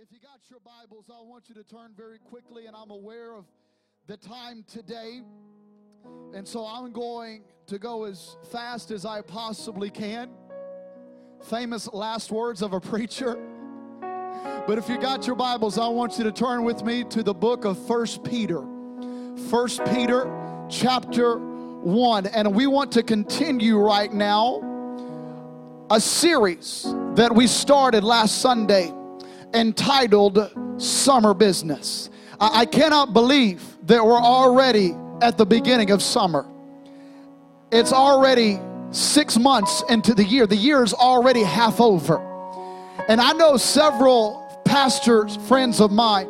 If you got your Bibles, I want you to turn very quickly, and I'm aware of the time today. And so I'm going to go as fast as I possibly can. Famous last words of a preacher. But if you got your Bibles, I want you to turn with me to the book of First Peter. First Peter chapter 1. And we want to continue right now a series that we started last Sunday entitled Summer Business. I, I cannot believe that we're already at the beginning of summer. It's already six months into the year, the year is already half over. And I know several pastors, friends of mine,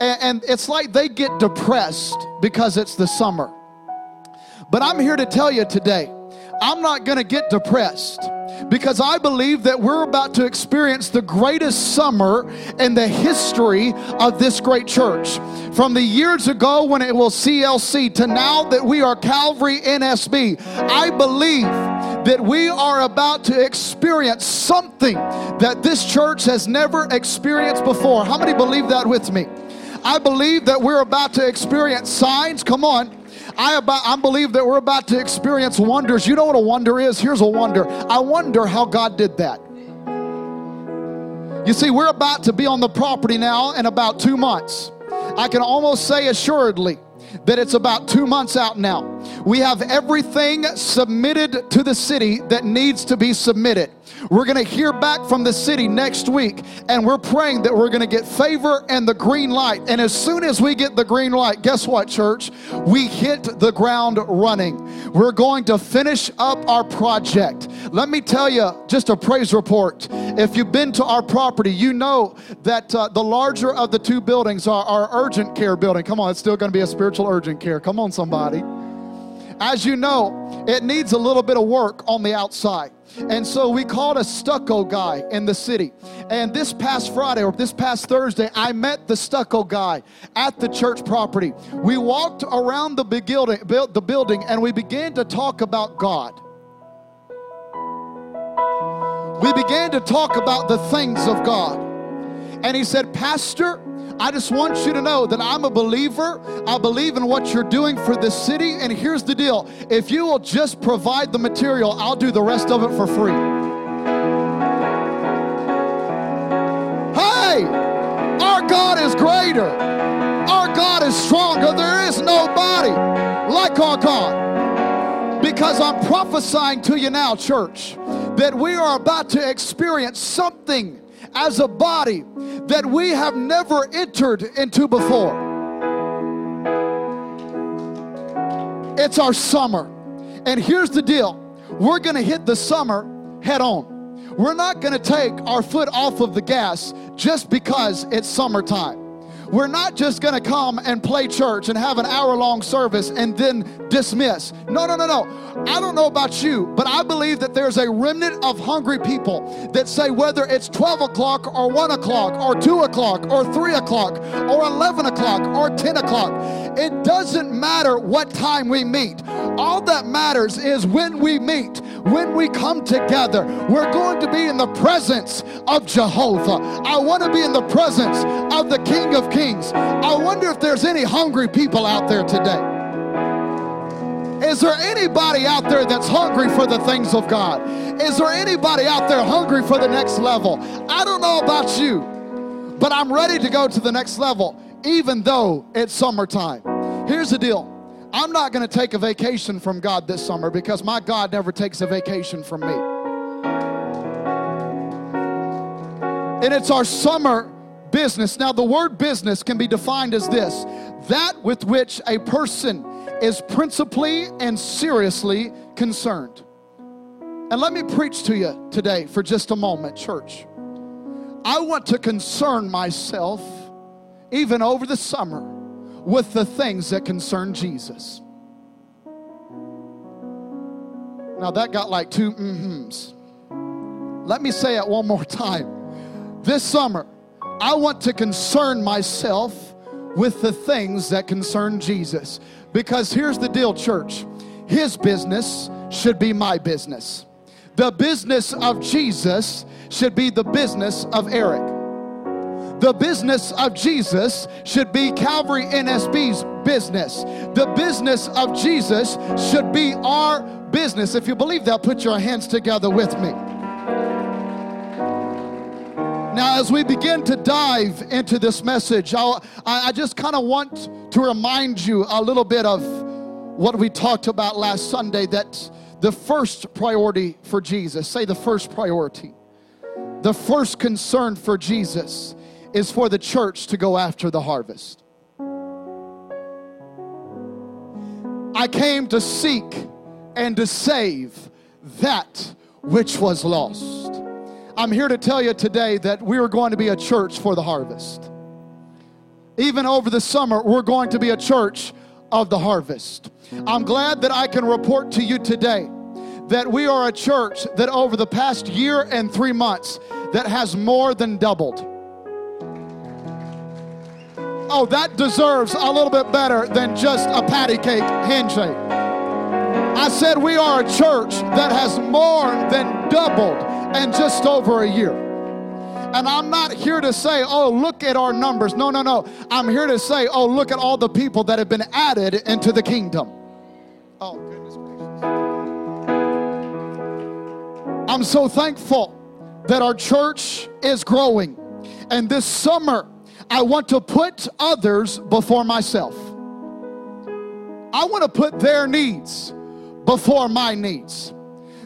and, and it's like they get depressed because it's the summer. But I'm here to tell you today, I'm not going to get depressed because I believe that we're about to experience the greatest summer in the history of this great church. From the years ago when it was CLC to now that we are Calvary NSB, I believe that we are about to experience something that this church has never experienced before. How many believe that with me? I believe that we're about to experience signs. Come on I, about, I believe that we're about to experience wonders. You know what a wonder is? Here's a wonder. I wonder how God did that. You see, we're about to be on the property now in about two months. I can almost say assuredly that it's about two months out now. We have everything submitted to the city that needs to be submitted. We're going to hear back from the city next week, and we're praying that we're going to get favor and the green light. And as soon as we get the green light, guess what, church? We hit the ground running. We're going to finish up our project. Let me tell you just a praise report. If you've been to our property, you know that uh, the larger of the two buildings are our urgent care building. Come on, it's still going to be a spiritual urgent care. Come on, somebody. As you know, it needs a little bit of work on the outside. And so we called a stucco guy in the city. And this past Friday or this past Thursday, I met the stucco guy at the church property. We walked around the building, the building and we began to talk about God. We began to talk about the things of God. And he said, Pastor, I just want you to know that I'm a believer. I believe in what you're doing for this city. And here's the deal if you will just provide the material, I'll do the rest of it for free. Hey, our God is greater, our God is stronger. There is nobody like our God. Because I'm prophesying to you now, church, that we are about to experience something as a body that we have never entered into before. It's our summer. And here's the deal we're going to hit the summer head on. We're not going to take our foot off of the gas just because it's summertime. We're not just going to come and play church and have an hour long service and then dismiss. No, no, no, no. I don't know about you, but I believe that there's a remnant of hungry people that say whether it's 12 o'clock or 1 o'clock or 2 o'clock or 3 o'clock or 11 o'clock or 10 o'clock, it doesn't matter what time we meet. All that matters is when we meet, when we come together, we're going to be in the presence of Jehovah. I want to be in the presence of the King of Kings. I wonder if there's any hungry people out there today. Is there anybody out there that's hungry for the things of God? Is there anybody out there hungry for the next level? I don't know about you, but I'm ready to go to the next level, even though it's summertime. Here's the deal I'm not going to take a vacation from God this summer because my God never takes a vacation from me. And it's our summer business. Now, the word business can be defined as this that with which a person is principally and seriously concerned. And let me preach to you today for just a moment, church. I want to concern myself, even over the summer, with the things that concern Jesus. Now, that got like two mm-hms. Let me say it one more time. This summer, I want to concern myself with the things that concern Jesus. Because here's the deal, church His business should be my business. The business of Jesus should be the business of Eric. The business of Jesus should be Calvary NSB's business. The business of Jesus should be our business. If you believe that, put your hands together with me. Now, as we begin to dive into this message, I'll, i just kind of want to remind you a little bit of what we talked about last Sunday that the first priority for Jesus, say the first priority, the first concern for Jesus is for the church to go after the harvest. I came to seek and to save that which was lost. I'm here to tell you today that we are going to be a church for the harvest. Even over the summer, we're going to be a church of the harvest. I'm glad that I can report to you today that we are a church that over the past year and three months that has more than doubled. Oh, that deserves a little bit better than just a patty cake handshake. I said we are a church that has more than doubled in just over a year. And I'm not here to say, oh, look at our numbers. No, no, no. I'm here to say, oh, look at all the people that have been added into the kingdom. Oh, goodness gracious. I'm so thankful that our church is growing. And this summer, I want to put others before myself. I want to put their needs before my needs.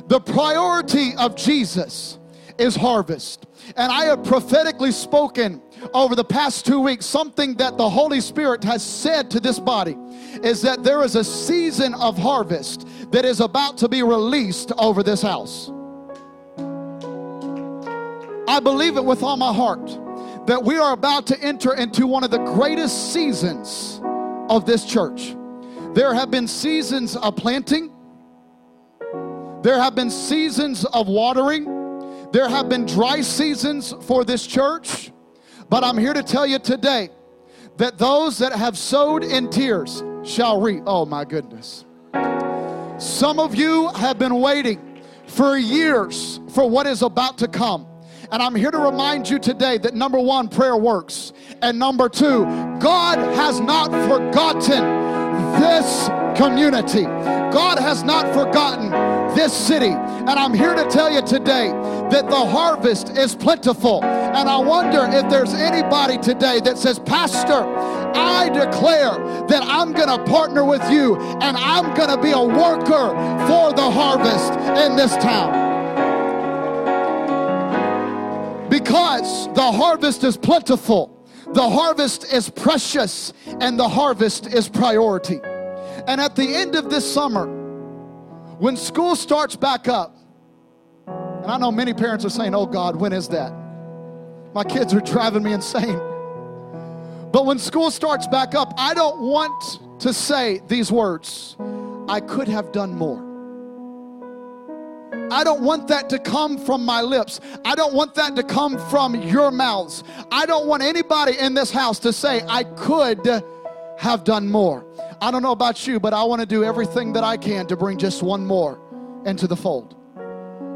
The priority of Jesus is harvest. And I have prophetically spoken over the past two weeks something that the Holy Spirit has said to this body is that there is a season of harvest that is about to be released over this house. I believe it with all my heart that we are about to enter into one of the greatest seasons of this church. There have been seasons of planting, there have been seasons of watering, there have been dry seasons for this church, but I'm here to tell you today that those that have sowed in tears shall reap. Oh my goodness. Some of you have been waiting for years for what is about to come. And I'm here to remind you today that number one, prayer works. And number two, God has not forgotten this community. God has not forgotten this city. And I'm here to tell you today that the harvest is plentiful. And I wonder if there's anybody today that says, Pastor, I declare that I'm going to partner with you and I'm going to be a worker for the harvest in this town. Because the harvest is plentiful, the harvest is precious, and the harvest is priority. And at the end of this summer, when school starts back up, and I know many parents are saying, Oh God, when is that? My kids are driving me insane. But when school starts back up, I don't want to say these words I could have done more. I don't want that to come from my lips. I don't want that to come from your mouths. I don't want anybody in this house to say, I could have done more. I don't know about you, but I want to do everything that I can to bring just one more into the fold.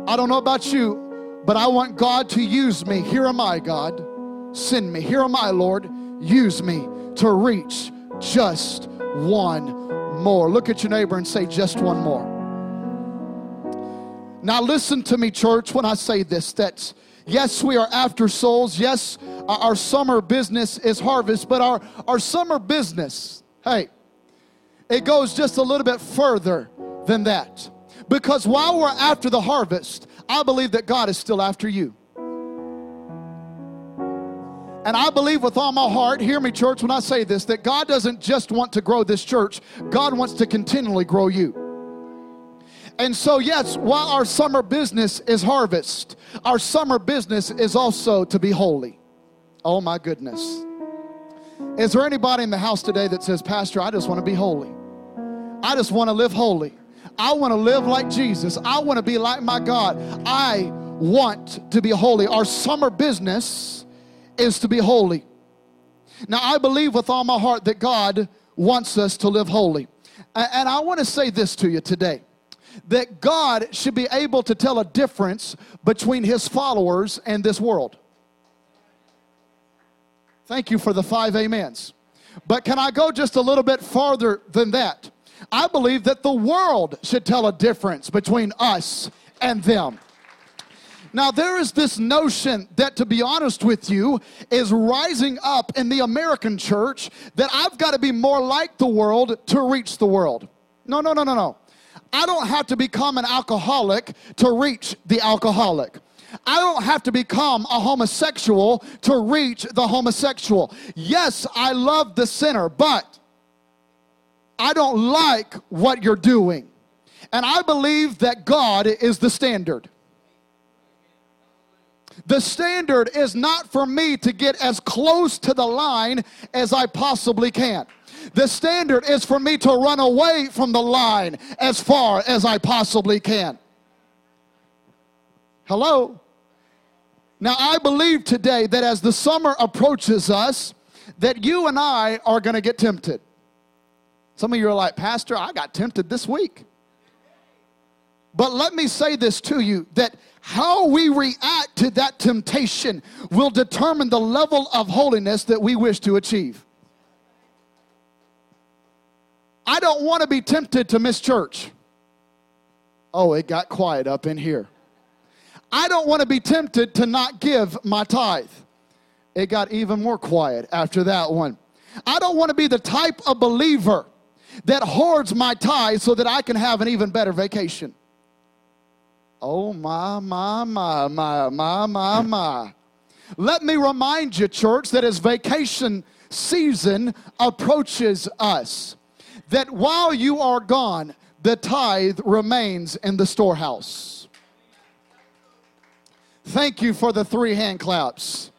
I don't know about you, but I want God to use me. Here am I, God. Send me. Here am I, Lord. Use me to reach just one more. Look at your neighbor and say, just one more. Now, listen to me, church, when I say this that yes, we are after souls. Yes, our summer business is harvest, but our, our summer business, hey, it goes just a little bit further than that. Because while we're after the harvest, I believe that God is still after you. And I believe with all my heart, hear me, church, when I say this, that God doesn't just want to grow this church, God wants to continually grow you. And so, yes, while our summer business is harvest, our summer business is also to be holy. Oh, my goodness. Is there anybody in the house today that says, Pastor, I just want to be holy? I just want to live holy. I want to live like Jesus. I want to be like my God. I want to be holy. Our summer business is to be holy. Now, I believe with all my heart that God wants us to live holy. And I want to say this to you today that God should be able to tell a difference between his followers and this world. Thank you for the five amens. But can I go just a little bit farther than that? I believe that the world should tell a difference between us and them. Now, there is this notion that, to be honest with you, is rising up in the American church that I've got to be more like the world to reach the world. No, no, no, no, no. I don't have to become an alcoholic to reach the alcoholic. I don't have to become a homosexual to reach the homosexual. Yes, I love the sinner, but I don't like what you're doing. And I believe that God is the standard. The standard is not for me to get as close to the line as I possibly can. The standard is for me to run away from the line as far as I possibly can. Hello? Now, I believe today that as the summer approaches us, that you and I are going to get tempted. Some of you are like, Pastor, I got tempted this week. But let me say this to you that how we react to that temptation will determine the level of holiness that we wish to achieve. I don't want to be tempted to miss church. Oh, it got quiet up in here. I don't want to be tempted to not give my tithe. It got even more quiet after that one. I don't want to be the type of believer that hoards my tithe so that I can have an even better vacation. Oh, my, my, my, my, my, my, my. Let me remind you, church, that as vacation season approaches us, that while you are gone, the tithe remains in the storehouse. Thank you for the three hand claps.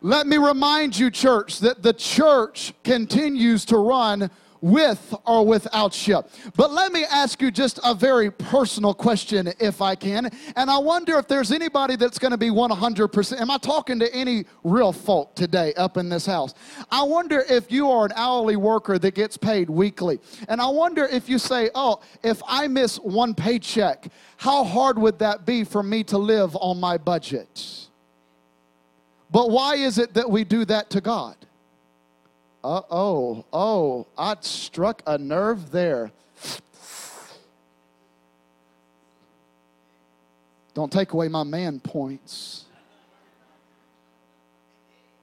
Let me remind you, church, that the church continues to run with or without you. But let me ask you just a very personal question, if I can. And I wonder if there's anybody that's going to be 100%. Am I talking to any real folk today up in this house? I wonder if you are an hourly worker that gets paid weekly. And I wonder if you say, oh, if I miss one paycheck, how hard would that be for me to live on my budget? But why is it that we do that to God? Uh oh, oh, I struck a nerve there. Don't take away my man points.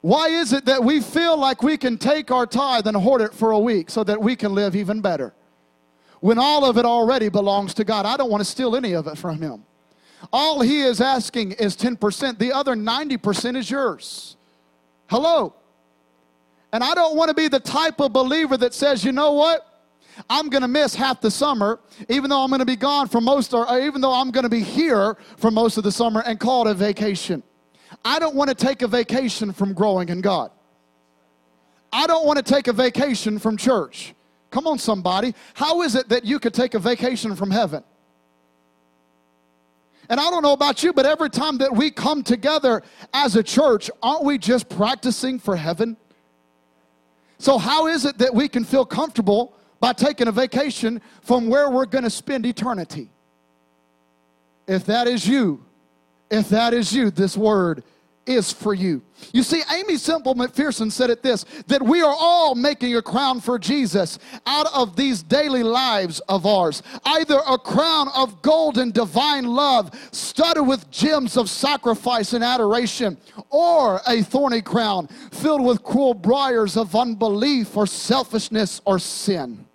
Why is it that we feel like we can take our tithe and hoard it for a week so that we can live even better? When all of it already belongs to God. I don't want to steal any of it from Him. All He is asking is 10%, the other 90% is yours. Hello? And I don't want to be the type of believer that says, you know what? I'm going to miss half the summer, even though I'm going to be gone for most, or even though I'm going to be here for most of the summer and call it a vacation. I don't want to take a vacation from growing in God. I don't want to take a vacation from church. Come on, somebody. How is it that you could take a vacation from heaven? And I don't know about you, but every time that we come together as a church, aren't we just practicing for heaven? So, how is it that we can feel comfortable by taking a vacation from where we're going to spend eternity? If that is you, if that is you, this word is for you. You see, Aimee Semple McPherson said it this that we are all making a crown for Jesus out of these daily lives of ours. Either a crown of gold and divine love, studded with gems of sacrifice and adoration, or a thorny crown filled with cruel briars of unbelief or selfishness or sin.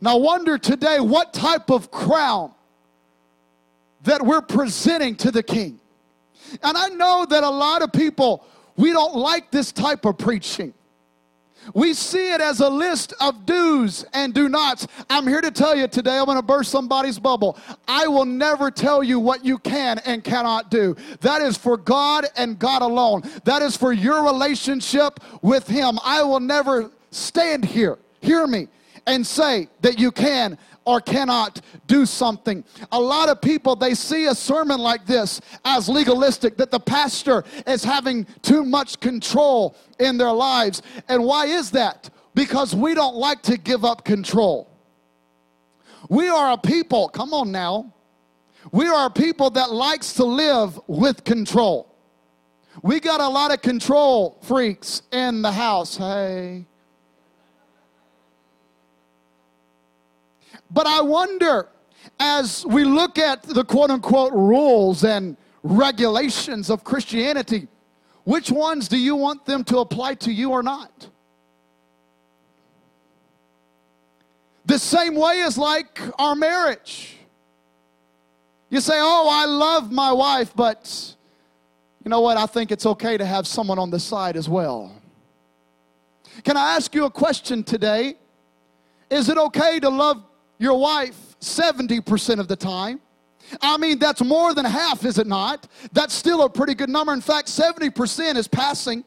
Now, wonder today what type of crown that we're presenting to the king. And I know that a lot of people, we don't like this type of preaching. We see it as a list of do's and do nots. I'm here to tell you today, I'm going to burst somebody's bubble. I will never tell you what you can and cannot do. That is for God and God alone. That is for your relationship with Him. I will never stand here, hear me, and say that you can or cannot do something. A lot of people, they see a sermon like this as legalistic, that the pastor is having too much control in their lives. And why is that? Because we don't like to give up control. We are a people, come on now. We are a people that likes to live with control. We got a lot of control freaks in the house. Hey. But I wonder, as we look at the quote unquote rules and regulations of Christianity, which ones do you want them to apply to you or not? The same way as like our marriage. You say, Oh, I love my wife, but you know what? I think it's okay to have someone on the side as well. Can I ask you a question today? Is it okay to love your wife 70% of the time? I mean, that's more than half, is it not? That's still a pretty good number. In fact, 70% is passing.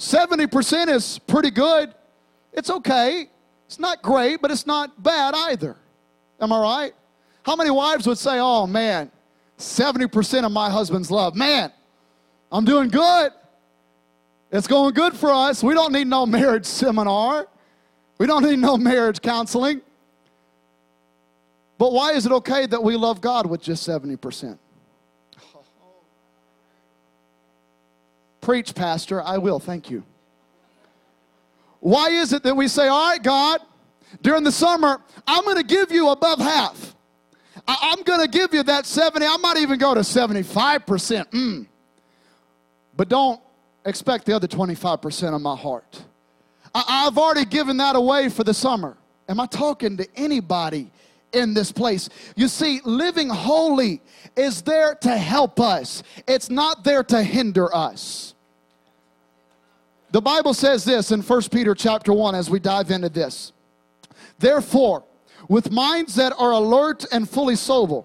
Seventy percent is pretty good. It's okay. It's not great, but it's not bad either. Am I right? How many wives would say, "Oh man, 70% of my husband's love. Man, I'm doing good. It's going good for us. We don't need no marriage seminar. We don't need no marriage counseling. But why is it okay that we love God with just 70%? Preach, Pastor. I will. Thank you. Why is it that we say, All right, God, during the summer, I'm going to give you above half. I- am going to give you that 70. I might even go to 75%. Mm. But don't expect the other 25% of my heart. I- I've already given that away for the summer. Am I talking to anybody in this place? You see, living holy is there to help us, it's not there to hinder us. The Bible says this in 1 Peter chapter 1 as we dive into this. Therefore, with minds that are alert and fully sober,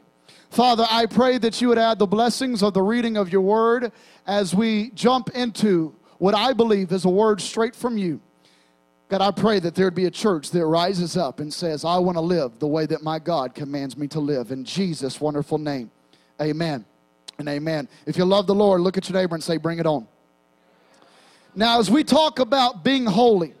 Father, I pray that you would add the blessings of the reading of your word as we jump into what I believe is a word straight from you. God, I pray that there'd be a church that rises up and says, I want to live the way that my God commands me to live. In Jesus' wonderful name, amen and amen. If you love the Lord, look at your neighbor and say, Bring it on. Now, as we talk about being holy,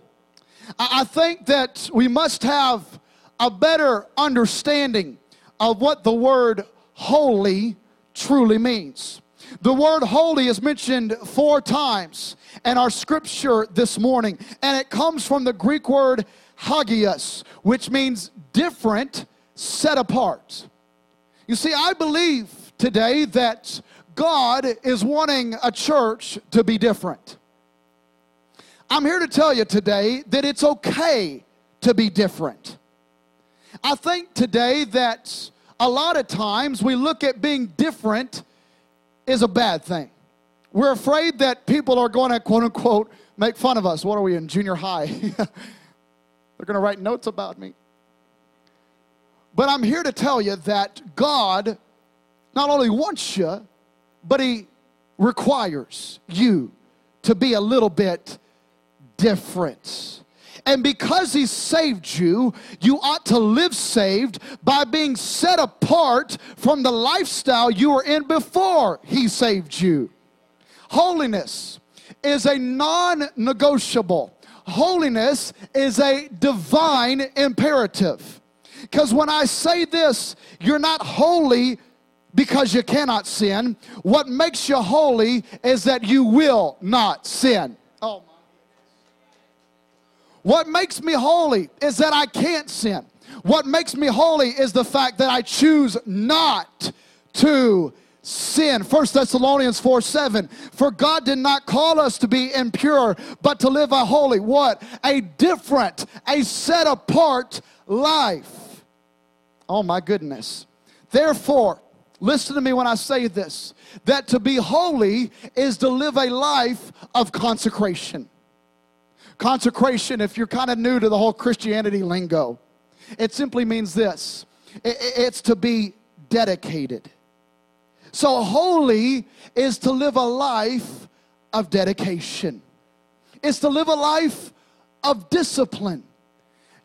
I think that we must have a better understanding of what the word holy truly means. The word holy is mentioned four times in our scripture this morning, and it comes from the Greek word hagios, which means different, set apart. You see, I believe today that God is wanting a church to be different. I'm here to tell you today that it's okay to be different. I think today that a lot of times we look at being different is a bad thing. We're afraid that people are going to, quote unquote, make fun of us. What are we in junior high? They're going to write notes about me. But I'm here to tell you that God not only wants you, but He requires you to be a little bit different. And because He saved you, you ought to live saved by being set apart from the lifestyle you were in before He saved you. Holiness is a non negotiable, holiness is a divine imperative. Because when I say this, you're not holy because you cannot sin. What makes you holy is that you will not sin. Oh what makes me holy is that I can't sin. What makes me holy is the fact that I choose not to sin. 1 Thessalonians 4 7. For God did not call us to be impure, but to live a holy, what? A different, a set apart life. Oh my goodness. Therefore, listen to me when I say this that to be holy is to live a life of consecration. Consecration, if you're kind of new to the whole Christianity lingo, it simply means this it's to be dedicated, So, holy is to live a life of dedication, it's to live a life of discipline.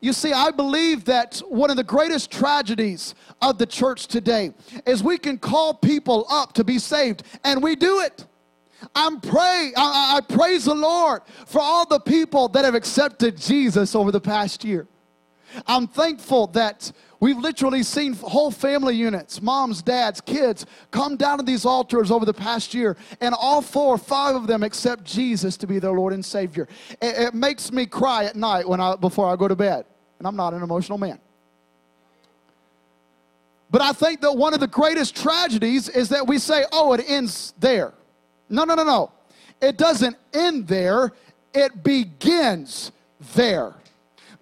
You see, I believe that one of the greatest tragedies of the church today is we can call people up to be saved, and we do it. I'm pray, I, I praise the Lord for all the people that have accepted Jesus over the past year. I'm thankful that we've literally seen whole family units, moms, dads, kids, come down to these altars over the past year, and all four or five of them accept Jesus to be their Lord and Savior. It, it makes me cry at night when I, before I go to bed, and I'm not an emotional man. But I think that one of the greatest tragedies is that we say, oh, it ends there. No, no, no, no. It doesn't end there, it begins there.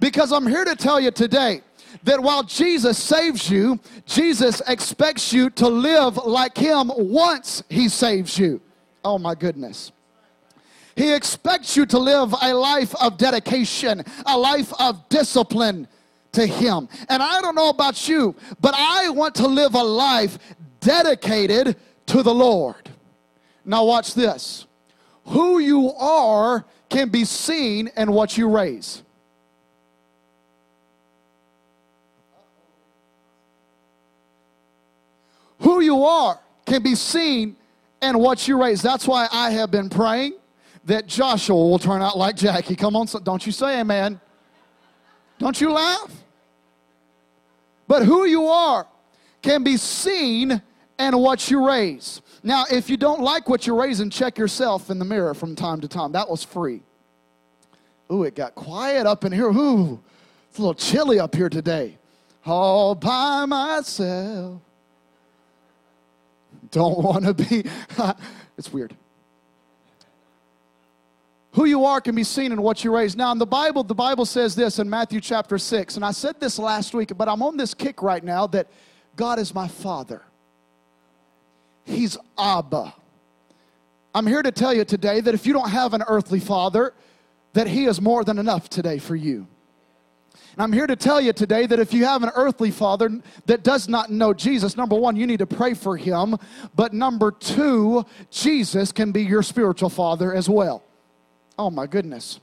Because I'm here to tell you today that while Jesus saves you, Jesus expects you to live like Him once He saves you. Oh my goodness. He expects you to live a life of dedication, a life of discipline to Him. And I don't know about you, but I want to live a life dedicated to the Lord. Now, watch this. Who you are can be seen in what you raise. Who you are can be seen in what you raise. That's why I have been praying that Joshua will turn out like Jackie. Come on, don't you say amen. Don't you laugh? But who you are can be seen in what you raise. Now, if you don't like what you're raising, check yourself in the mirror from time to time. That was free. Ooh, it got quiet up in here. Ooh, it's a little chilly up here today. All by myself. Don't want to be. it's weird. Who you are can be seen in what you raise. Now, in the Bible, the Bible says this in Matthew chapter 6, and I said this last week, but I'm on this kick right now that God is my Father. He's Abba. I'm here to tell you today that if you don't have an earthly father, that he is more than enough today for you. And I'm here to tell you today that if you have an earthly father that does not know Jesus, number one, you need to pray for him. But number two, Jesus can be your spiritual father as well. Oh my goodness.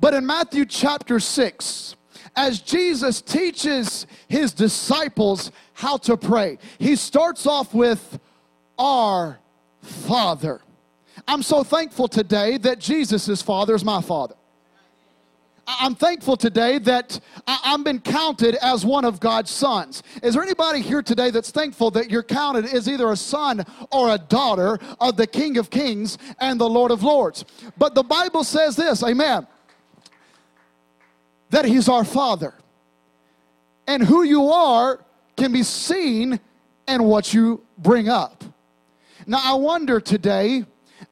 But in Matthew chapter 6, as Jesus teaches his disciples how to pray, he starts off with, Our Father. I'm so thankful today that Jesus' Father is my Father. I'm thankful today that I've been counted as one of God's sons. Is there anybody here today that's thankful that you're counted as either a son or a daughter of the King of Kings and the Lord of Lords? But the Bible says this, amen that He's our Father. And who you are can be seen in what you bring up. Now, I wonder today,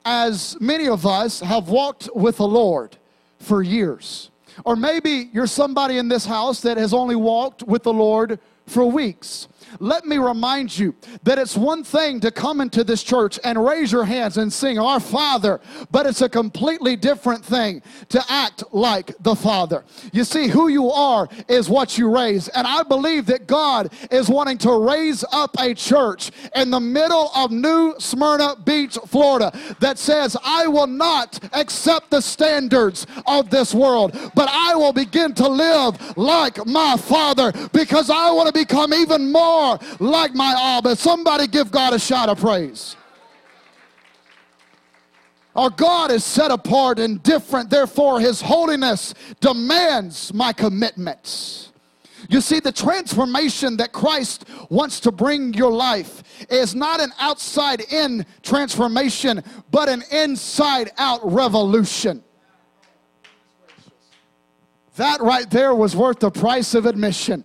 as many of us have walked with the Lord for years, or maybe you're somebody in this house that has only walked with the Lord for weeks let me remind you that it's one thing to come into this church and raise your hands and sing Our Father, but it's a completely different thing to act like the Father. You see, who you are is what you raise. And I believe that God is wanting to raise up a church in the middle of New Smyrna Beach, Florida, that says, I will not accept the standards of this world, but I will begin to live like my Father because I want to become even more more like my Abba. Somebody give God a shout of praise. Our God is set apart and different, therefore, His holiness demands my commitments. You see, the transformation that Christ wants to bring your life is not an outside in transformation, but an inside out revolution. That right there was worth the price of admission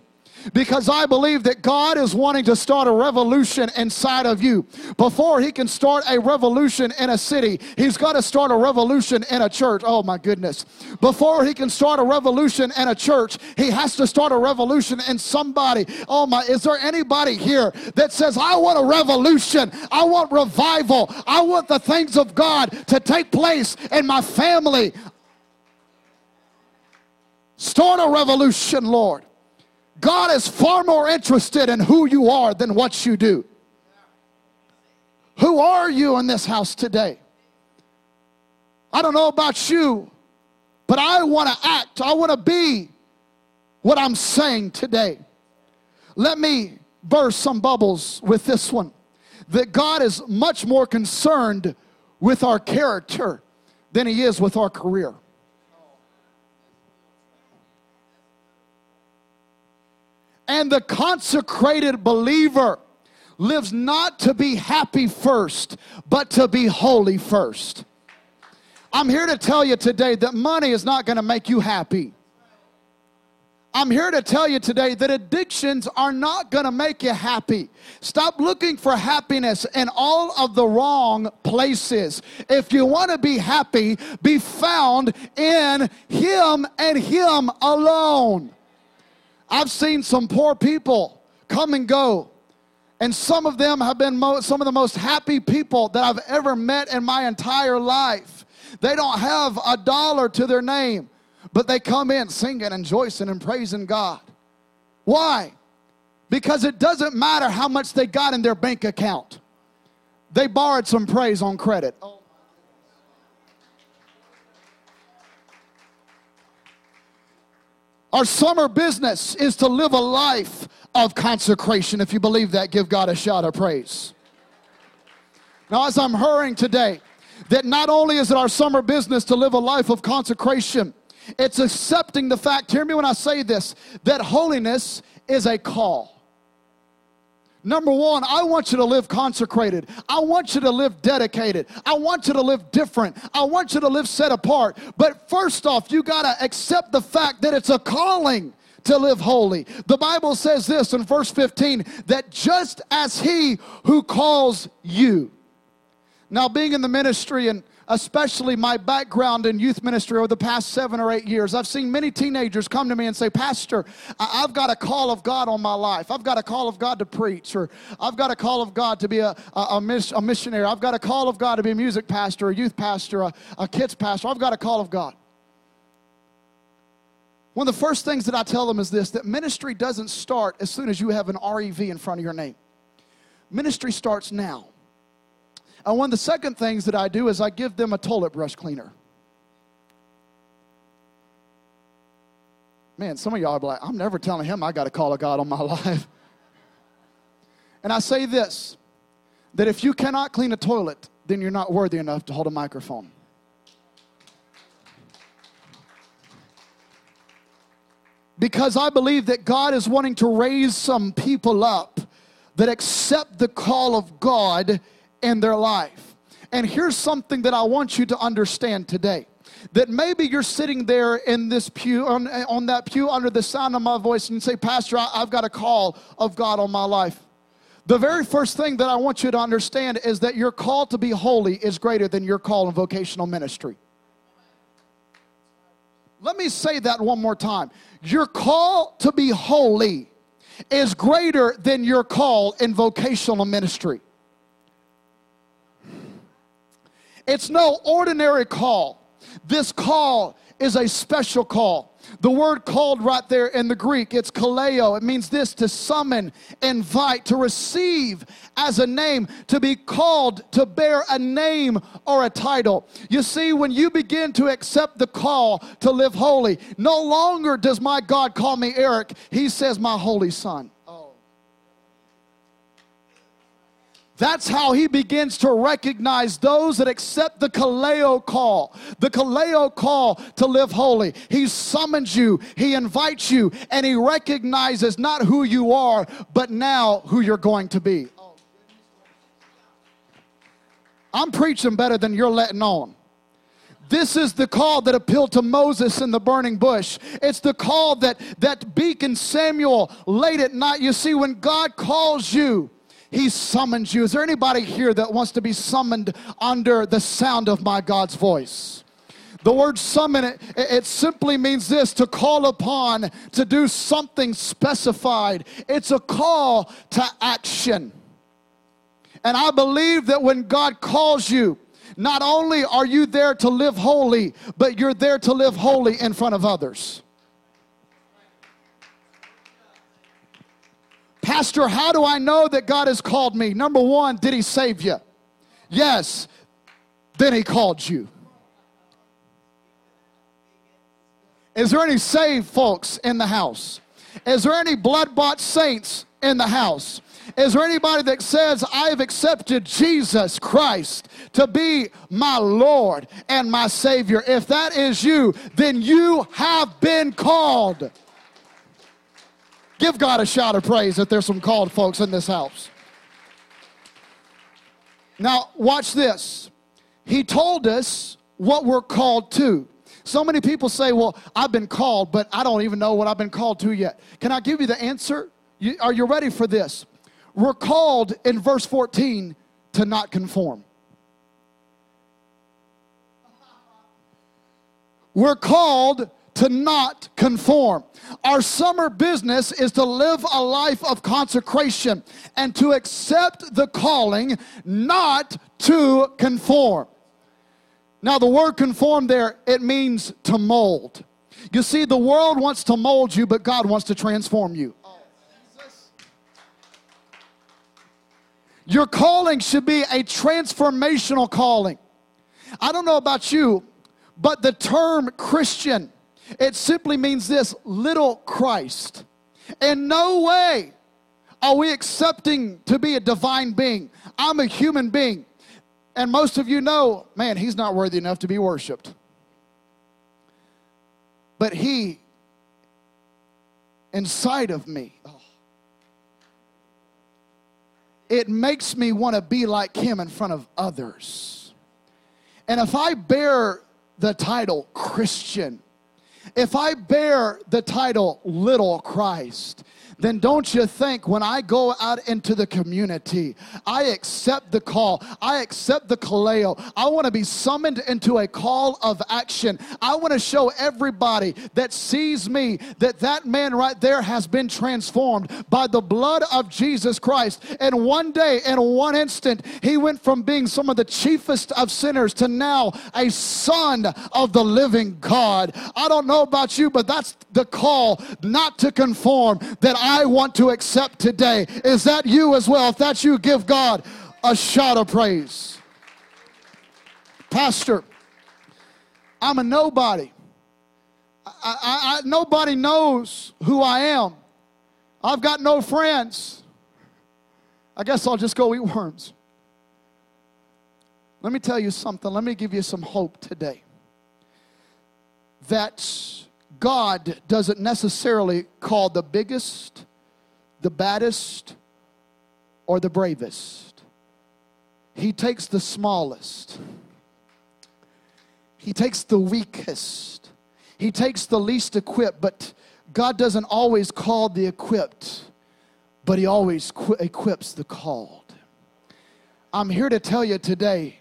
because I believe that God is wanting to start a revolution inside of you. Before He can start a revolution in a city, He's got to start a revolution in a church. Oh my goodness. Before He can start a revolution in a church, He has to start a revolution in somebody. Oh my, is there anybody here that says, I want a revolution? I want revival. I want the things of God to take place in my family. Start a revolution, Lord. God is far more interested in who you are than what you do. Who are you in this house today? I don't know about you, but I want to act. I want to be what I'm saying today. Let me burst some bubbles with this one that God is much more concerned with our character than He is with our career. And the consecrated believer lives not to be happy first, but to be holy first. I'm here to tell you today that money is not going to make you happy. I'm here to tell you today that addictions are not going to make you happy. Stop looking for happiness in all of the wrong places. If you want to be happy, be found in Him and Him alone. I've seen some poor people come and go, and some of them have been mo- some of the most happy people that I've ever met in my entire life. They don't have a dollar to their name but they come in singing and rejoicing and praising God. Why? Because it doesn't matter how much they got in their bank account. They borrowed some praise on credit. Our summer business is to live a life of consecration. If you believe that, give God a shout of praise. Now, as I'm hurrying today, that not only is it our summer business to live a life of consecration, it's accepting the fact, hear me when I say this, that holiness is a call. Number one, I want you to live consecrated. I want you to live dedicated. I want you to live different. I want you to live set apart. But first off, you got to accept the fact that it's a calling to live holy. The Bible says this in verse 15 that just as he who calls you. Now, being in the ministry and especially my background in youth ministry over the past seven or eight years, I've seen many teenagers come to me and say, Pastor, I've got a call of God on my life. I've got a call of God to preach, or I've got a call of God to be a, a, a, a missionary. I've got a call of God to be a music pastor, a youth pastor, a, a kids pastor. I've got a call of God. One of the first things that I tell them is this that ministry doesn't start as soon as you have an REV in front of your name. Ministry starts now. And one of the second things that I do is I give them a toilet brush cleaner. Man, some of y'all are like, I'm never telling him I got to call a God on my life. And I say this that if you cannot clean a toilet, then you're not worthy enough to hold a microphone. Because I believe that God is wanting to raise some people up that accept the call of God in their life. And here's something that I want you to understand today that maybe you're sitting there in this pew, on, on that pew under the sound of my voice, and you say, Pastor, I, I've got a call of God on my life. The very first thing that I want you to understand is that your call to be holy is greater than your call in vocational ministry. Let me say that one more time. Your call to be holy is greater than your call in vocational ministry. It's no ordinary call. This call is a special call. The word called right there in the Greek, it's kaleo. It means this to summon, invite, to receive as a name, to be called, to bear a name or a title. You see, when you begin to accept the call to live holy, no longer does my God call me Eric, He says, My holy son. That's how he begins to recognize those that accept the kaleo call, the kaleo call to live holy. He summons you, he invites you, and he recognizes not who you are, but now who you're going to be. I'm preaching better than you're letting on. This is the call that appealed to Moses in the burning bush. It's the call that, that beacon Samuel late at night. You see, when God calls you, he summons you. Is there anybody here that wants to be summoned under the sound of my God's voice? The word summon, it, it, simply means this to call upon, to do something specified. It's a call to action. And I believe that when God calls you, not only are you there to live holy, but you're there to live holy in front of others. Pastor, how do I know that God has called me? Number one, did He save you? Yes, then he called you. Is there any saved folks in the house? Is there any blood bought saints in the house? Is there anybody that says, I have accepted Jesus Christ to be my Lord and my Savior? If that is you, then you have been called. Give God a shout of praise that there's some called folks in this house. Now, watch this. He told us what we're called to. So many people say, Well, I've been called, but I don't even know what I've been called to yet. Can I give you the answer? You, are you ready for this? We're called in verse 14 to not conform. We're called to not conform. Our summer business is to live a life of consecration and to accept the calling not to conform. Now, the word conform there, it means to mold. You see, the world wants to mold you, but God wants to transform you. Your calling should be a transformational calling. I don't know about you, but the term Christian, it simply means this little Christ. In no way are we accepting to be a divine being. I'm a human being. And most of you know, man, he's not worthy enough to be worshiped. But he, inside of me, oh, it makes me want to be like him in front of others. And if I bear the title Christian, if I bear the title Little Christ, then don't you think when I go out into the community, I accept the call, I accept the kaleo. I want to be summoned into a call of action. I want to show everybody that sees me that that man right there has been transformed by the blood of Jesus Christ. And one day, in one instant, he went from being some of the chiefest of sinners to now a son of the living God. I don't know about you, but that's the call not to conform that I want to accept today. Is that you as well? If that's you, give God a shout of praise. Pastor, I'm a nobody. I, I, I, nobody knows who I am. I've got no friends. I guess I'll just go eat worms. Let me tell you something. Let me give you some hope today. That God doesn't necessarily call the biggest, the baddest, or the bravest. He takes the smallest. He takes the weakest. He takes the least equipped, but God doesn't always call the equipped, but He always equips the called. I'm here to tell you today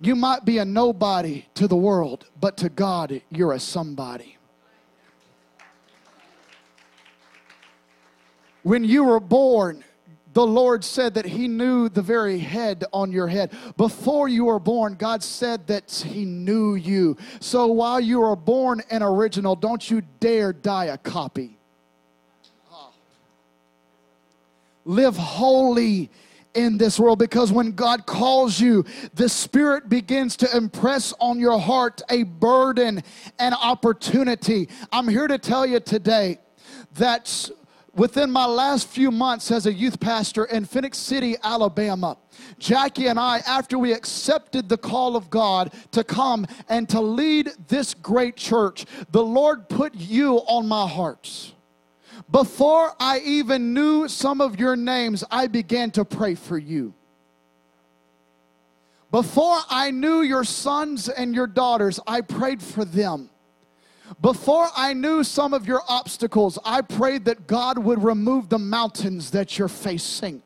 you might be a nobody to the world, but to God, you're a somebody. When you were born, the Lord said that He knew the very head on your head. Before you were born, God said that He knew you. So while you are born an original, don't you dare die a copy. Live holy in this world because when God calls you, the Spirit begins to impress on your heart a burden and opportunity. I'm here to tell you today that within my last few months as a youth pastor in Phenix City, Alabama, Jackie and I, after we accepted the call of God to come and to lead this great church, the Lord put you on my heart. Before I even knew some of your names, I began to pray for you. Before I knew your sons and your daughters, I prayed for them. Before I knew some of your obstacles, I prayed that God would remove the mountains that you're facing.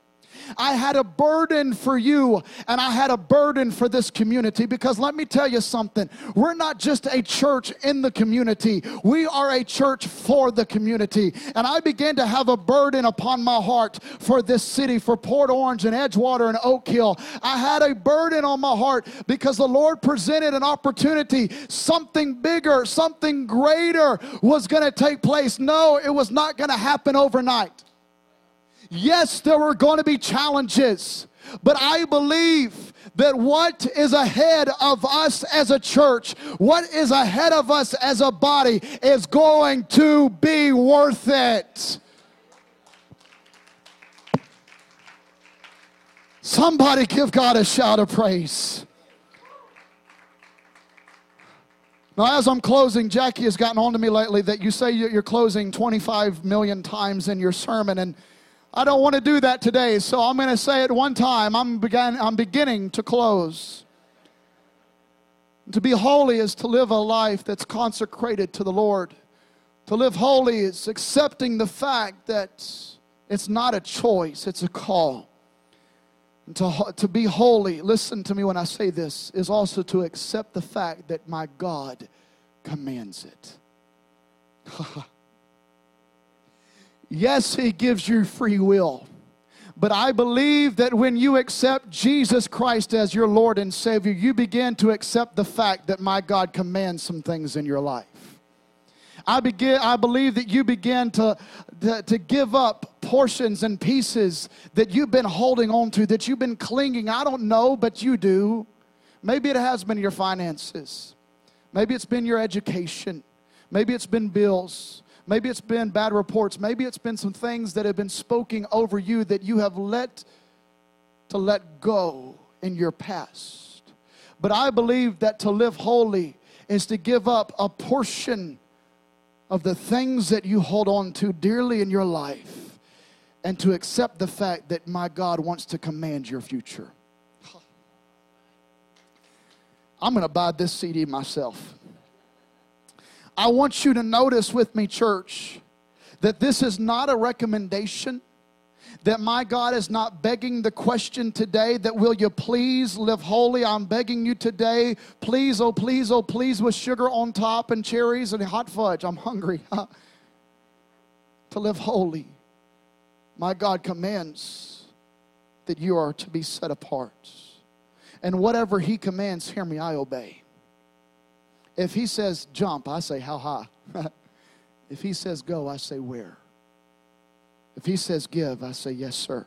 I had a burden for you and I had a burden for this community because let me tell you something. We're not just a church in the community, we are a church for the community. And I began to have a burden upon my heart for this city, for Port Orange and Edgewater and Oak Hill. I had a burden on my heart because the Lord presented an opportunity. Something bigger, something greater was going to take place. No, it was not going to happen overnight. Yes, there were going to be challenges, but I believe that what is ahead of us as a church, what is ahead of us as a body, is going to be worth it. Somebody give God a shout of praise. Now, as I'm closing, Jackie has gotten on to me lately that you say you're closing 25 million times in your sermon, and I don't want to do that today, so I'm going to say it one time. I'm, begin, I'm beginning to close. To be holy is to live a life that's consecrated to the Lord. To live holy is accepting the fact that it's not a choice, it's a call. And to, to be holy, listen to me when I say this, is also to accept the fact that my God commands it. Yes, He gives you free will. But I believe that when you accept Jesus Christ as your Lord and Savior, you begin to accept the fact that my God commands some things in your life. I, begin, I believe that you begin to, to, to give up portions and pieces that you've been holding on to, that you've been clinging. I don't know, but you do. Maybe it has been your finances. Maybe it's been your education. Maybe it's been bills. Maybe it's been bad reports. Maybe it's been some things that have been spoken over you that you have let to let go in your past. But I believe that to live holy is to give up a portion of the things that you hold on to dearly in your life and to accept the fact that my God wants to command your future. I'm going to buy this CD myself. I want you to notice with me, church, that this is not a recommendation. That my God is not begging the question today that will you please live holy? I'm begging you today, please, oh please, oh please, with sugar on top and cherries and hot fudge. I'm hungry to live holy. My God commands that you are to be set apart. And whatever He commands, hear me, I obey. If he says jump, I say how high. if he says go, I say where. If he says give, I say yes, sir.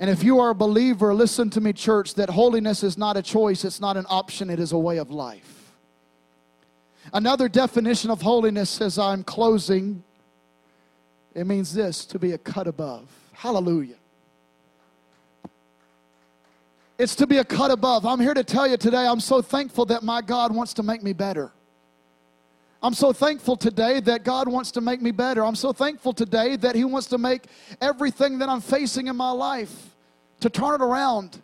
And if you are a believer, listen to me, church, that holiness is not a choice, it's not an option, it is a way of life. Another definition of holiness as I'm closing, it means this to be a cut above. Hallelujah. It's to be a cut above. I'm here to tell you today, I'm so thankful that my God wants to make me better. I'm so thankful today that God wants to make me better. I'm so thankful today that He wants to make everything that I'm facing in my life to turn it around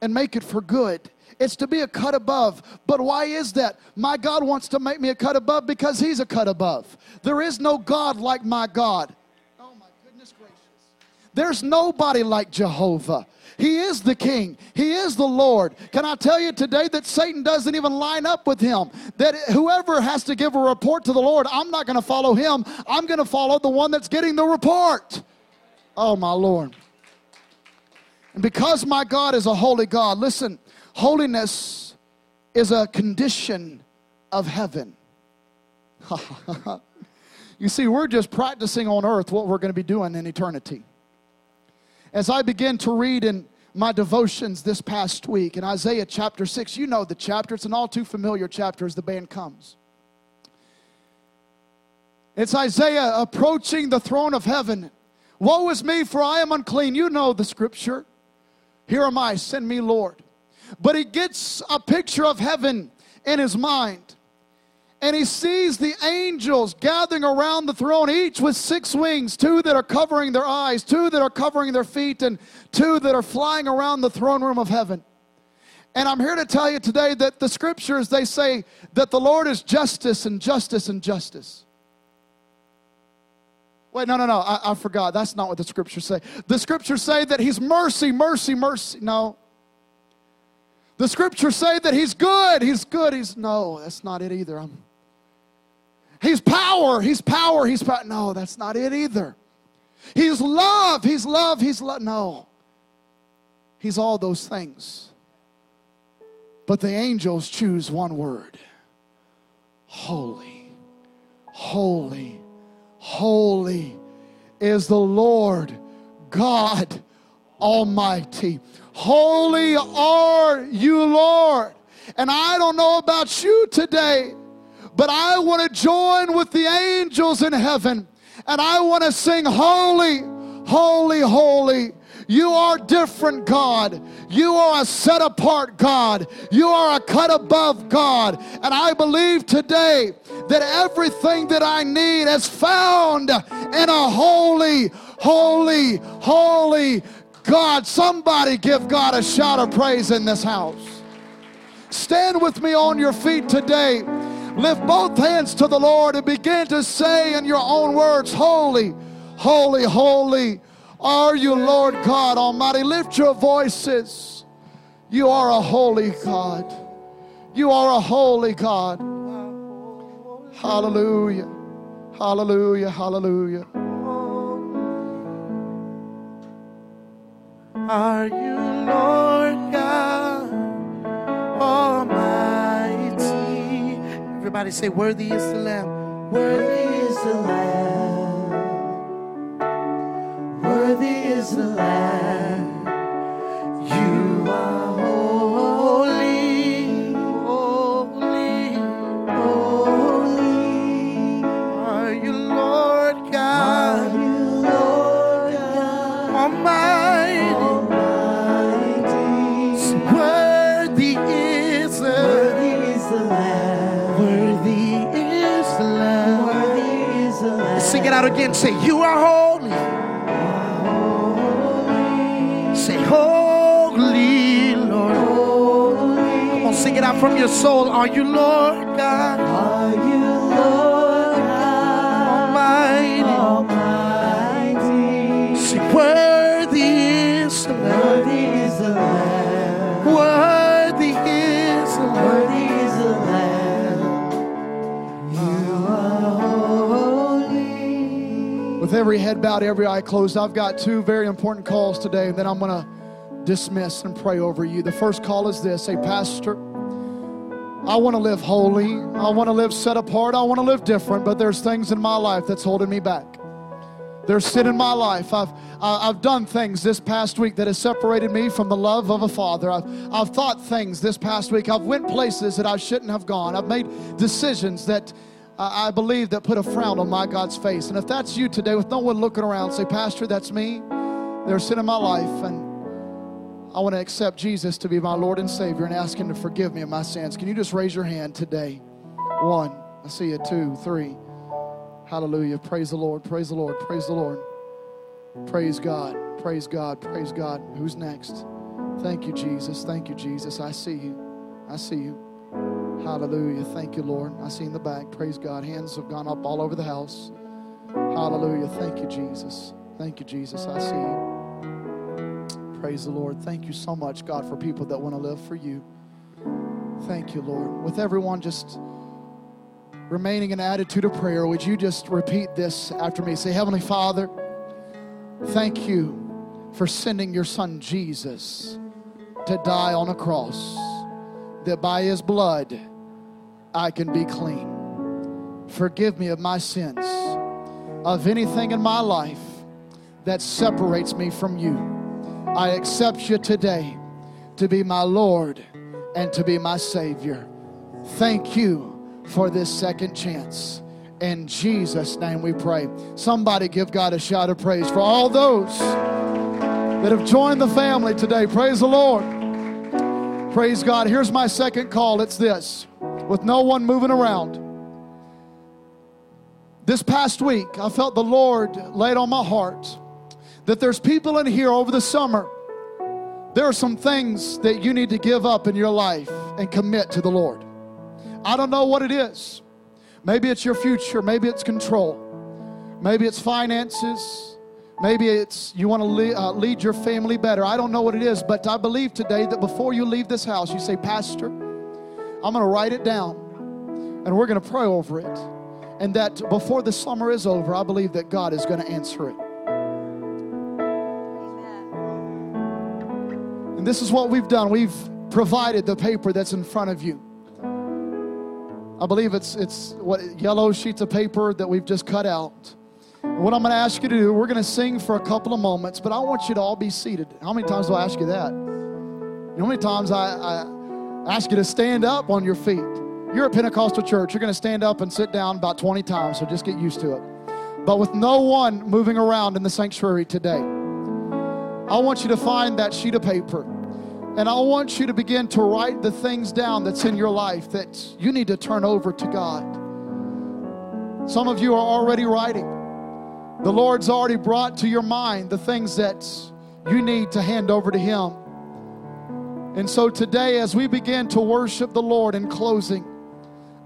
and make it for good. It's to be a cut above. But why is that? My God wants to make me a cut above because He's a cut above. There is no God like my God. Oh, my goodness gracious. There's nobody like Jehovah. He is the king. He is the Lord. Can I tell you today that Satan doesn't even line up with him? That whoever has to give a report to the Lord, I'm not going to follow him. I'm going to follow the one that's getting the report. Oh, my Lord. And because my God is a holy God, listen, holiness is a condition of heaven. you see, we're just practicing on earth what we're going to be doing in eternity. As I begin to read in my devotions this past week in Isaiah chapter 6, you know the chapter, it's an all too familiar chapter as the band comes. It's Isaiah approaching the throne of heaven. Woe is me, for I am unclean. You know the scripture. Here am I, send me, Lord. But he gets a picture of heaven in his mind and he sees the angels gathering around the throne, each with six wings two that are covering their eyes, two that are covering their feet, and two that are flying around the throne room of heaven. And I'm here to tell you today that the scriptures, they say that the Lord is justice and justice and justice. Wait, no, no, no, I, I forgot. That's not what the scriptures say. The scriptures say that He's mercy, mercy, mercy. No. The scriptures say that He's good, He's good, He's no, that's not it either. I'm He's power. He's power. He's power. No, that's not it either. He's love. He's love. He's love. No. He's all those things. But the angels choose one word Holy, holy, holy is the Lord God Almighty. Holy are you, Lord. And I don't know about you today, but I want to join with the angels in heaven and I want to sing, Holy, holy, holy. You are different, God. You are a set apart God. You are a cut above God. And I believe today that everything that I need is found in a holy, holy, holy God. Somebody give God a shout of praise in this house. Stand with me on your feet today. Lift both hands to the Lord and begin to say in your own words, Holy, holy, holy are you, Lord God Almighty. Lift your voices. You are a holy God. You are a holy God. Hallelujah. Hallelujah. Hallelujah. Are you Lord God? Everybody say, Worthy is the Lamb. Worthy is the Lamb. Worthy is the Lamb. You are Sing it out again. Say, You are holy. Say, Holy Lord. Come on, sing it out from your soul. Are you Lord every head bowed, every eye closed, I've got two very important calls today, and then I'm going to dismiss and pray over you. The first call is this Say, Pastor, I want to live holy. I want to live set apart. I want to live different, but there's things in my life that's holding me back. There's sin in my life. I've, I've done things this past week that has separated me from the love of a father. I've, I've thought things this past week. I've went places that I shouldn't have gone. I've made decisions that I believe that put a frown on my God's face. And if that's you today, with no one looking around, say, Pastor, that's me. There's sin in my life, and I want to accept Jesus to be my Lord and Savior and ask Him to forgive me of my sins. Can you just raise your hand today? One. I see you. Two, three. Hallelujah. Praise the Lord. Praise the Lord. Praise the Lord. Praise God. Praise God. Praise God. Who's next? Thank you, Jesus. Thank you, Jesus. I see you. I see you. Hallelujah. Thank you, Lord. I see in the back. Praise God. Hands have gone up all over the house. Hallelujah. Thank you, Jesus. Thank you, Jesus. I see you. Praise the Lord. Thank you so much, God, for people that want to live for you. Thank you, Lord. With everyone just remaining in an attitude of prayer, would you just repeat this after me? Say, Heavenly Father, thank you for sending your son Jesus to die on a cross, that by his blood I can be clean. Forgive me of my sins, of anything in my life that separates me from you. I accept you today to be my Lord and to be my Savior. Thank you for this second chance. In Jesus' name we pray. Somebody give God a shout of praise for all those that have joined the family today. Praise the Lord. Praise God. Here's my second call it's this with no one moving around. This past week, I felt the Lord laid on my heart that there's people in here over the summer. There are some things that you need to give up in your life and commit to the Lord. I don't know what it is. Maybe it's your future, maybe it's control, maybe it's finances, maybe it's you want to lead, uh, lead your family better. I don't know what it is, but I believe today that before you leave this house, you say, Pastor, I'm going to write it down and we're going to pray over it. And that before the summer is over, I believe that God is going to answer it. And this is what we've done. We've provided the paper that's in front of you. I believe it's it's what yellow sheets of paper that we've just cut out. What I'm going to ask you to do, we're going to sing for a couple of moments, but I want you to all be seated. How many times do I ask you that? You know how many times I, I ask you to stand up on your feet? You're a Pentecostal church. You're going to stand up and sit down about 20 times, so just get used to it. But with no one moving around in the sanctuary today, I want you to find that sheet of paper and I want you to begin to write the things down that's in your life that you need to turn over to God. Some of you are already writing. The Lord's already brought to your mind the things that you need to hand over to Him. And so today, as we begin to worship the Lord in closing,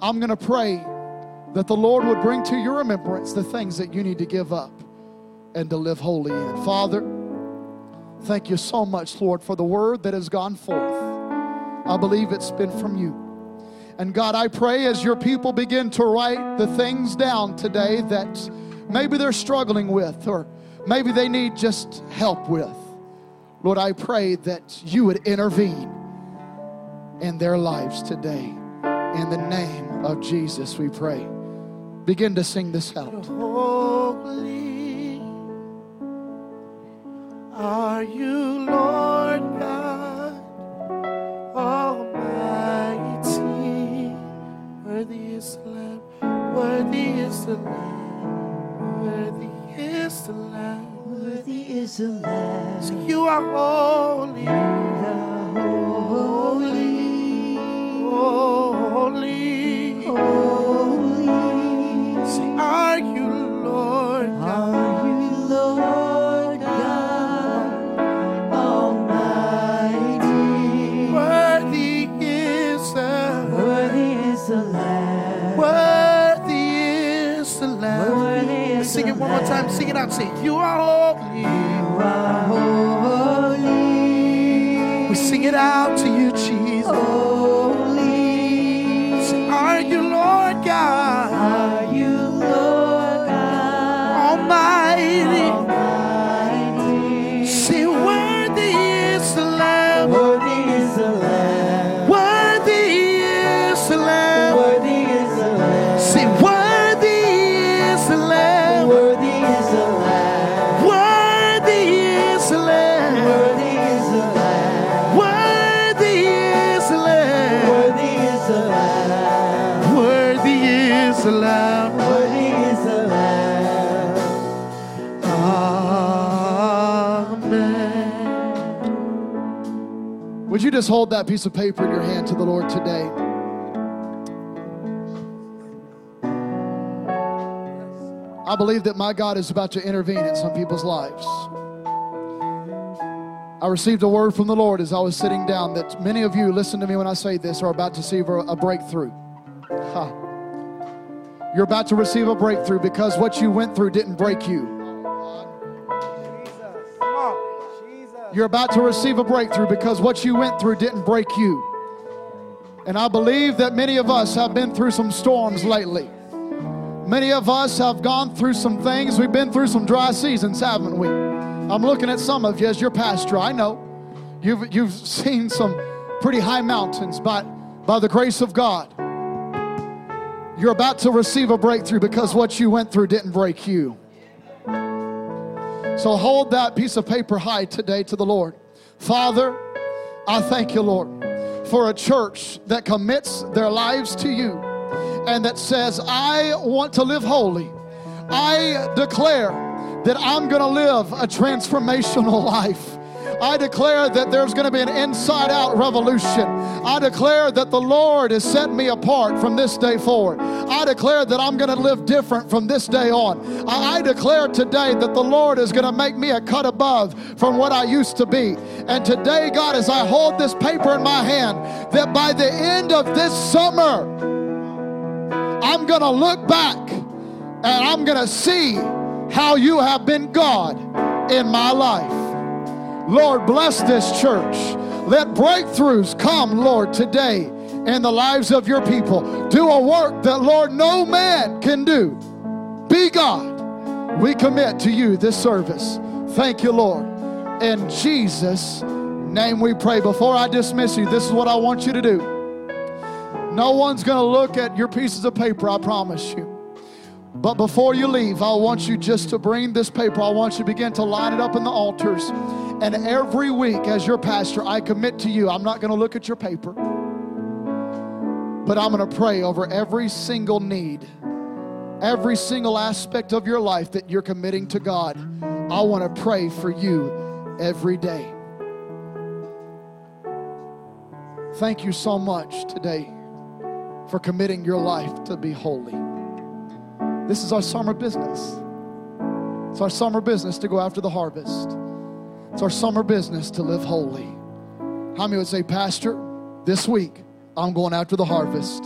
I'm going to pray that the Lord would bring to your remembrance the things that you need to give up and to live holy in. Father, thank you so much, Lord, for the word that has gone forth. I believe it's been from you. And God, I pray as your people begin to write the things down today that maybe they're struggling with or maybe they need just help with. Lord, I pray that you would intervene in their lives today. In the name of Jesus, we pray. Begin to sing this out. Holy are you, Lord God Almighty. Worthy is the Lamb, worthy is the Lamb, is the Lamb. Worthy is the Lamb. So you are holy, holy, Holy Say, are you time. Sing it out. Say, You are holy. You are holy. We sing it out just hold that piece of paper in your hand to the Lord today? I believe that my God is about to intervene in some people's lives. I received a word from the Lord as I was sitting down that many of you, listen to me when I say this, are about to receive a breakthrough. You're about to receive a breakthrough because what you went through didn't break you. You're about to receive a breakthrough because what you went through didn't break you. And I believe that many of us have been through some storms lately. Many of us have gone through some things. We've been through some dry seasons, haven't we? I'm looking at some of you as your pastor. I know you've, you've seen some pretty high mountains, but by the grace of God, you're about to receive a breakthrough because what you went through didn't break you. So hold that piece of paper high today to the Lord. Father, I thank you, Lord, for a church that commits their lives to you and that says, I want to live holy. I declare that I'm going to live a transformational life. I declare that there's going to be an inside out revolution. I declare that the Lord has set me apart from this day forward. I declare that I'm going to live different from this day on. I, I declare today that the Lord is going to make me a cut above from what I used to be. And today, God, as I hold this paper in my hand, that by the end of this summer, I'm going to look back and I'm going to see how you have been God in my life. Lord, bless this church. Let breakthroughs come, Lord, today in the lives of your people. Do a work that, Lord, no man can do. Be God. We commit to you this service. Thank you, Lord. In Jesus' name we pray. Before I dismiss you, this is what I want you to do. No one's going to look at your pieces of paper, I promise you. But before you leave, I want you just to bring this paper. I want you to begin to line it up in the altars. And every week, as your pastor, I commit to you, I'm not going to look at your paper, but I'm going to pray over every single need, every single aspect of your life that you're committing to God. I want to pray for you every day. Thank you so much today for committing your life to be holy. This is our summer business. It's our summer business to go after the harvest. It's our summer business to live holy. How many would say, Pastor, this week I'm going after the harvest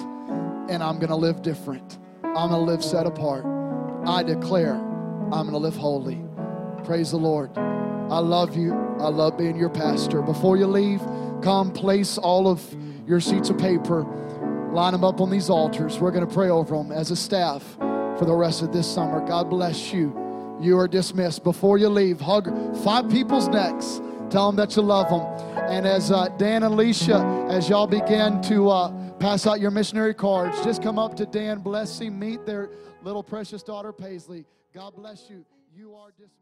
and I'm going to live different. I'm going to live set apart. I declare I'm going to live holy. Praise the Lord. I love you. I love being your pastor. Before you leave, come place all of your sheets of paper, line them up on these altars. We're going to pray over them as a staff for the rest of this summer. God bless you. You are dismissed. Before you leave, hug five people's necks. Tell them that you love them. And as uh, Dan and Alicia, as y'all begin to uh, pass out your missionary cards, just come up to Dan, bless him, meet their little precious daughter Paisley. God bless you. You are dismissed.